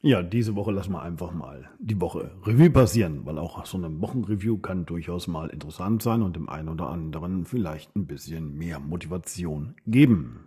Ja, diese Woche lassen wir einfach mal die Woche Revue passieren, weil auch so eine Wochenreview kann durchaus mal interessant sein und dem einen oder anderen vielleicht ein bisschen mehr Motivation geben.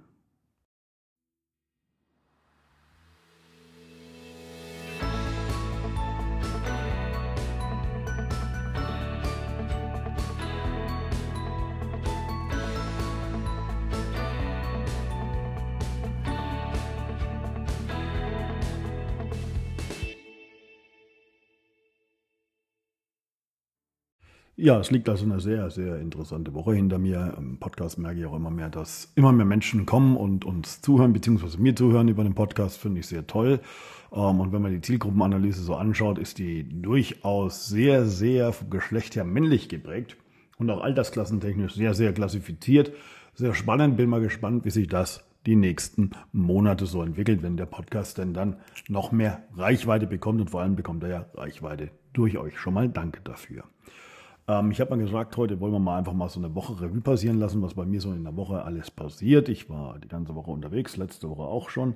Ja, es liegt also eine sehr, sehr interessante Woche hinter mir. Im Podcast merke ich auch immer mehr, dass immer mehr Menschen kommen und uns zuhören, beziehungsweise mir zuhören über den Podcast, finde ich sehr toll. Ähm, und wenn man die Zielgruppenanalyse so anschaut, ist die durchaus sehr, sehr vom Geschlecht her männlich geprägt und auch altersklassentechnisch sehr, sehr klassifiziert. Sehr spannend, bin mal gespannt, wie sich das die nächsten Monate so entwickelt, wenn der Podcast denn dann noch mehr Reichweite bekommt und vor allem bekommt er ja Reichweite durch euch. Schon mal danke dafür. Ähm, ich habe mal gesagt, heute wollen wir mal einfach mal so eine Woche Revue passieren lassen, was bei mir so in der Woche alles passiert. Ich war die ganze Woche unterwegs, letzte Woche auch schon.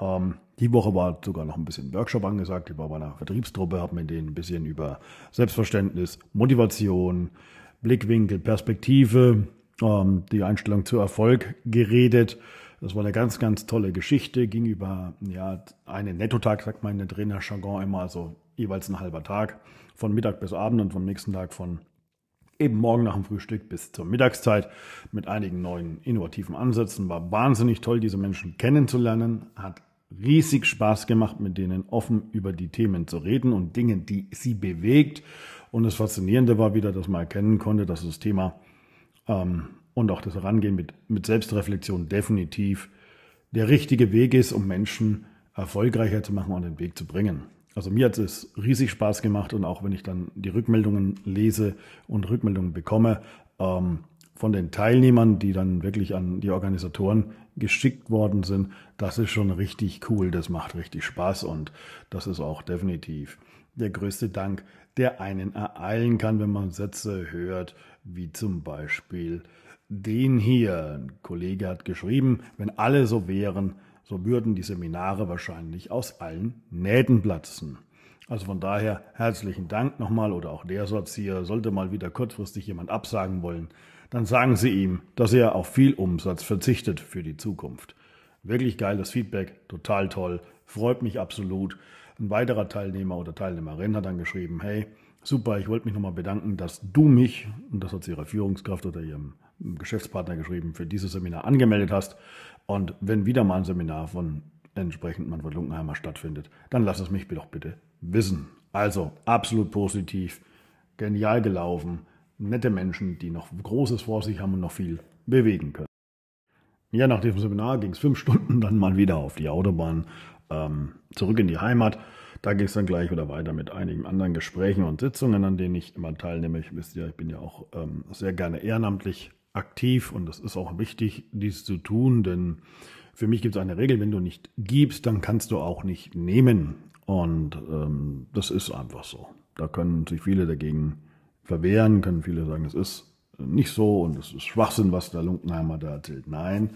Ähm, die Woche war sogar noch ein bisschen Workshop angesagt. Ich war bei einer Vertriebstruppe, habe mit denen ein bisschen über Selbstverständnis, Motivation, Blickwinkel, Perspektive, ähm, die Einstellung zu Erfolg geredet. Das war eine ganz, ganz tolle Geschichte. Ging über ja, einen Nettotag, sagt man in der Trainerjargon immer, also jeweils ein halber Tag, von Mittag bis Abend und vom nächsten Tag von eben morgen nach dem Frühstück bis zur Mittagszeit mit einigen neuen innovativen Ansätzen. War wahnsinnig toll, diese Menschen kennenzulernen. Hat riesig Spaß gemacht, mit denen offen über die Themen zu reden und Dinge, die sie bewegt. Und das Faszinierende war wieder, dass man erkennen konnte, dass das Thema ähm, und auch das Herangehen mit, mit Selbstreflexion definitiv der richtige Weg ist, um Menschen erfolgreicher zu machen und den Weg zu bringen. Also mir hat es riesig Spaß gemacht und auch wenn ich dann die Rückmeldungen lese und Rückmeldungen bekomme ähm, von den Teilnehmern, die dann wirklich an die Organisatoren geschickt worden sind, das ist schon richtig cool, das macht richtig Spaß und das ist auch definitiv der größte Dank, der einen ereilen kann, wenn man Sätze hört, wie zum Beispiel den hier. Ein Kollege hat geschrieben, wenn alle so wären, so würden die Seminare wahrscheinlich aus allen Nähten platzen. Also von daher herzlichen Dank nochmal oder auch der Satz hier, sollte mal wieder kurzfristig jemand absagen wollen, dann sagen Sie ihm, dass er auf viel Umsatz verzichtet für die Zukunft. Wirklich geiles Feedback, total toll, freut mich absolut. Ein weiterer Teilnehmer oder Teilnehmerin hat dann geschrieben, hey, super, ich wollte mich nochmal bedanken, dass du mich, und das hat sie ihrer Führungskraft oder ihrem Geschäftspartner geschrieben, für dieses Seminar angemeldet hast. Und wenn wieder mal ein Seminar von entsprechend Manfred Lunkenheimer stattfindet, dann lass es mich doch bitte wissen. Also absolut positiv, genial gelaufen, nette Menschen, die noch Großes vor sich haben und noch viel bewegen können. Ja, nach dem Seminar ging es fünf Stunden dann mal wieder auf die Autobahn, ähm, zurück in die Heimat. Da ging es dann gleich wieder weiter mit einigen anderen Gesprächen und Sitzungen, an denen ich immer teilnehme. Ich wisst ja, ich bin ja auch ähm, sehr gerne ehrenamtlich aktiv und es ist auch wichtig, dies zu tun, denn für mich gibt es eine Regel, wenn du nicht gibst, dann kannst du auch nicht nehmen. Und ähm, das ist einfach so. Da können sich viele dagegen verwehren, können viele sagen, es ist nicht so und es ist Schwachsinn, was der Lunkenheimer da erzählt. Nein,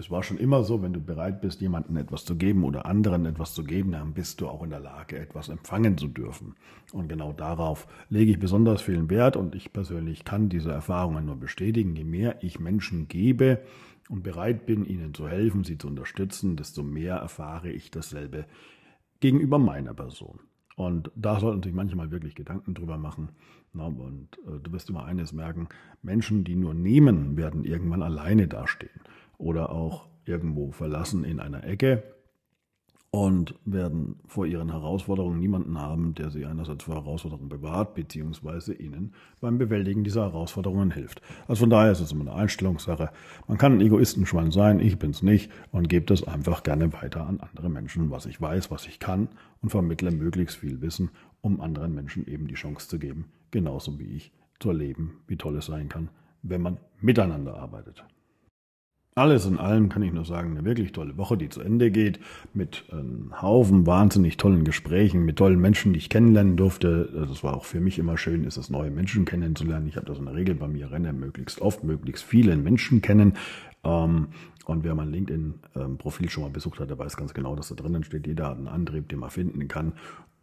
es war schon immer so, wenn du bereit bist, jemandem etwas zu geben oder anderen etwas zu geben, dann bist du auch in der Lage, etwas empfangen zu dürfen. Und genau darauf lege ich besonders vielen Wert und ich persönlich kann diese Erfahrungen nur bestätigen. Je mehr ich Menschen gebe und bereit bin, ihnen zu helfen, sie zu unterstützen, desto mehr erfahre ich dasselbe gegenüber meiner Person. Und da sollten sich manchmal wirklich Gedanken drüber machen. und äh, du wirst immer eines merken, Menschen, die nur nehmen, werden irgendwann alleine dastehen oder auch irgendwo verlassen in einer Ecke und werden vor ihren Herausforderungen niemanden haben, der sie einerseits vor Herausforderungen bewahrt, beziehungsweise ihnen beim Bewältigen dieser Herausforderungen hilft. Also von daher ist es immer eine Einstellungssache. Man kann ein Egoistenschwein sein, ich bin's nicht und gebe das einfach gerne weiter an andere Menschen, was ich weiß, was ich kann und vermittle möglichst viel Wissen, um anderen Menschen eben die Chance zu geben, genauso wie ich zu erleben, wie toll es sein kann, wenn man miteinander arbeitet. Alles in allem kann ich nur sagen, eine wirklich tolle Woche, die zu Ende geht, mit einem Haufen wahnsinnig tollen Gesprächen, mit tollen Menschen, die ich kennenlernen durfte. Das war auch für mich immer schön, ist es neue Menschen kennenzulernen. Ich habe das in der Regel bei mir renne möglichst oft, möglichst viele Menschen kennen. Ähm, und wer mein LinkedIn-Profil schon mal besucht hat, der weiß ganz genau, dass da drinnen steht, jeder hat einen Antrieb, den man finden kann.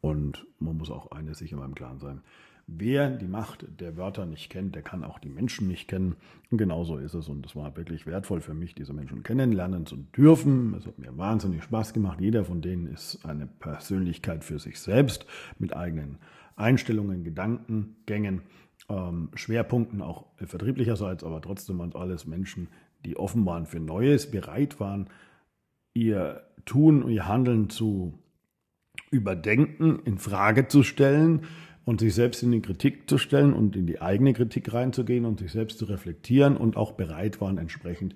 Und man muss auch eines sich immer im Klaren sein. Wer die Macht der Wörter nicht kennt, der kann auch die Menschen nicht kennen. Und genauso ist es. Und es war wirklich wertvoll für mich, diese Menschen kennenlernen zu dürfen. Es hat mir wahnsinnig Spaß gemacht. Jeder von denen ist eine Persönlichkeit für sich selbst mit eigenen Einstellungen, Gedanken, Gängen, ähm, Schwerpunkten, auch vertrieblicherseits, aber trotzdem waren alles Menschen, die offen waren für Neues, bereit waren, ihr Tun und ihr Handeln zu überdenken, in Frage zu stellen und sich selbst in die Kritik zu stellen und in die eigene Kritik reinzugehen und sich selbst zu reflektieren und auch bereit waren, entsprechend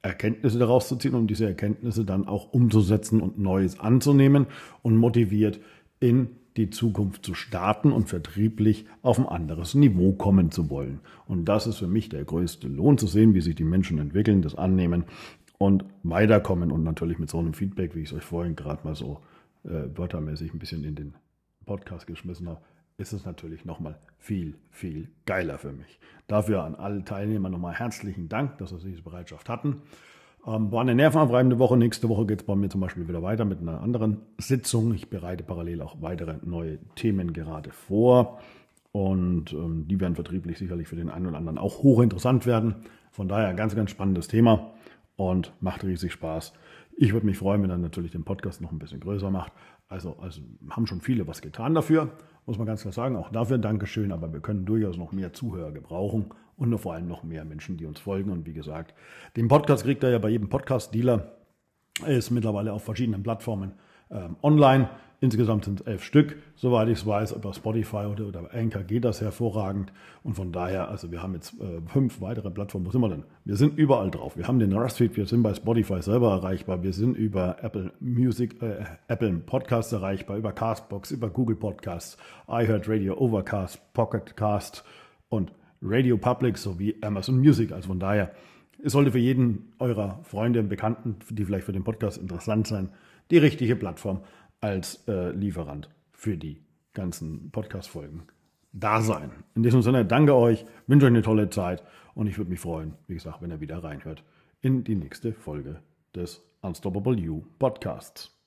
Erkenntnisse daraus zu ziehen, um diese Erkenntnisse dann auch umzusetzen und Neues anzunehmen und motiviert in die Zukunft zu starten und vertrieblich auf ein anderes Niveau kommen zu wollen. Und das ist für mich der größte Lohn, zu sehen, wie sich die Menschen entwickeln, das annehmen und weiterkommen und natürlich mit so einem Feedback, wie ich es euch vorhin gerade mal so äh, wörtermäßig ein bisschen in den Podcast geschmissen habe, ist es natürlich nochmal viel, viel geiler für mich. Dafür an alle Teilnehmer nochmal herzlichen Dank, dass sie diese Bereitschaft hatten. Ähm, war eine nervenaufreibende Woche. Nächste Woche geht es bei mir zum Beispiel wieder weiter mit einer anderen Sitzung. Ich bereite parallel auch weitere neue Themen gerade vor. Und ähm, die werden vertrieblich sicherlich für den einen oder anderen auch hochinteressant werden. Von daher ganz, ganz spannendes Thema und macht riesig Spaß. Ich würde mich freuen, wenn er natürlich den Podcast noch ein bisschen größer macht. Also, also haben schon viele was getan dafür, muss man ganz klar sagen. Auch dafür Dankeschön, aber wir können durchaus noch mehr Zuhörer gebrauchen und vor allem noch mehr Menschen, die uns folgen. Und wie gesagt, den Podcast kriegt er ja bei jedem Podcast-Dealer. Er ist mittlerweile auf verschiedenen Plattformen ähm, online. Insgesamt sind es elf Stück, soweit ich es weiß. Über Spotify oder, oder Anchor geht das hervorragend. Und von daher, also wir haben jetzt äh, fünf weitere Plattformen. Wo sind wir denn? Wir sind überall drauf. Wir haben den Rustfeed, wir sind bei Spotify selber erreichbar. Wir sind über Apple Music, äh, Apple Podcasts erreichbar, über Castbox, über Google Podcasts, iHeartRadio, Overcast, Pocketcast und Radio Public sowie Amazon Music. Also von daher, es sollte für jeden eurer Freunde und Bekannten, die vielleicht für den Podcast interessant sein, die richtige Plattform als äh, Lieferant für die ganzen Podcast-Folgen da sein. In diesem Sinne, danke euch, wünsche euch eine tolle Zeit und ich würde mich freuen, wie gesagt, wenn ihr wieder reinhört in die nächste Folge des Unstoppable You Podcasts.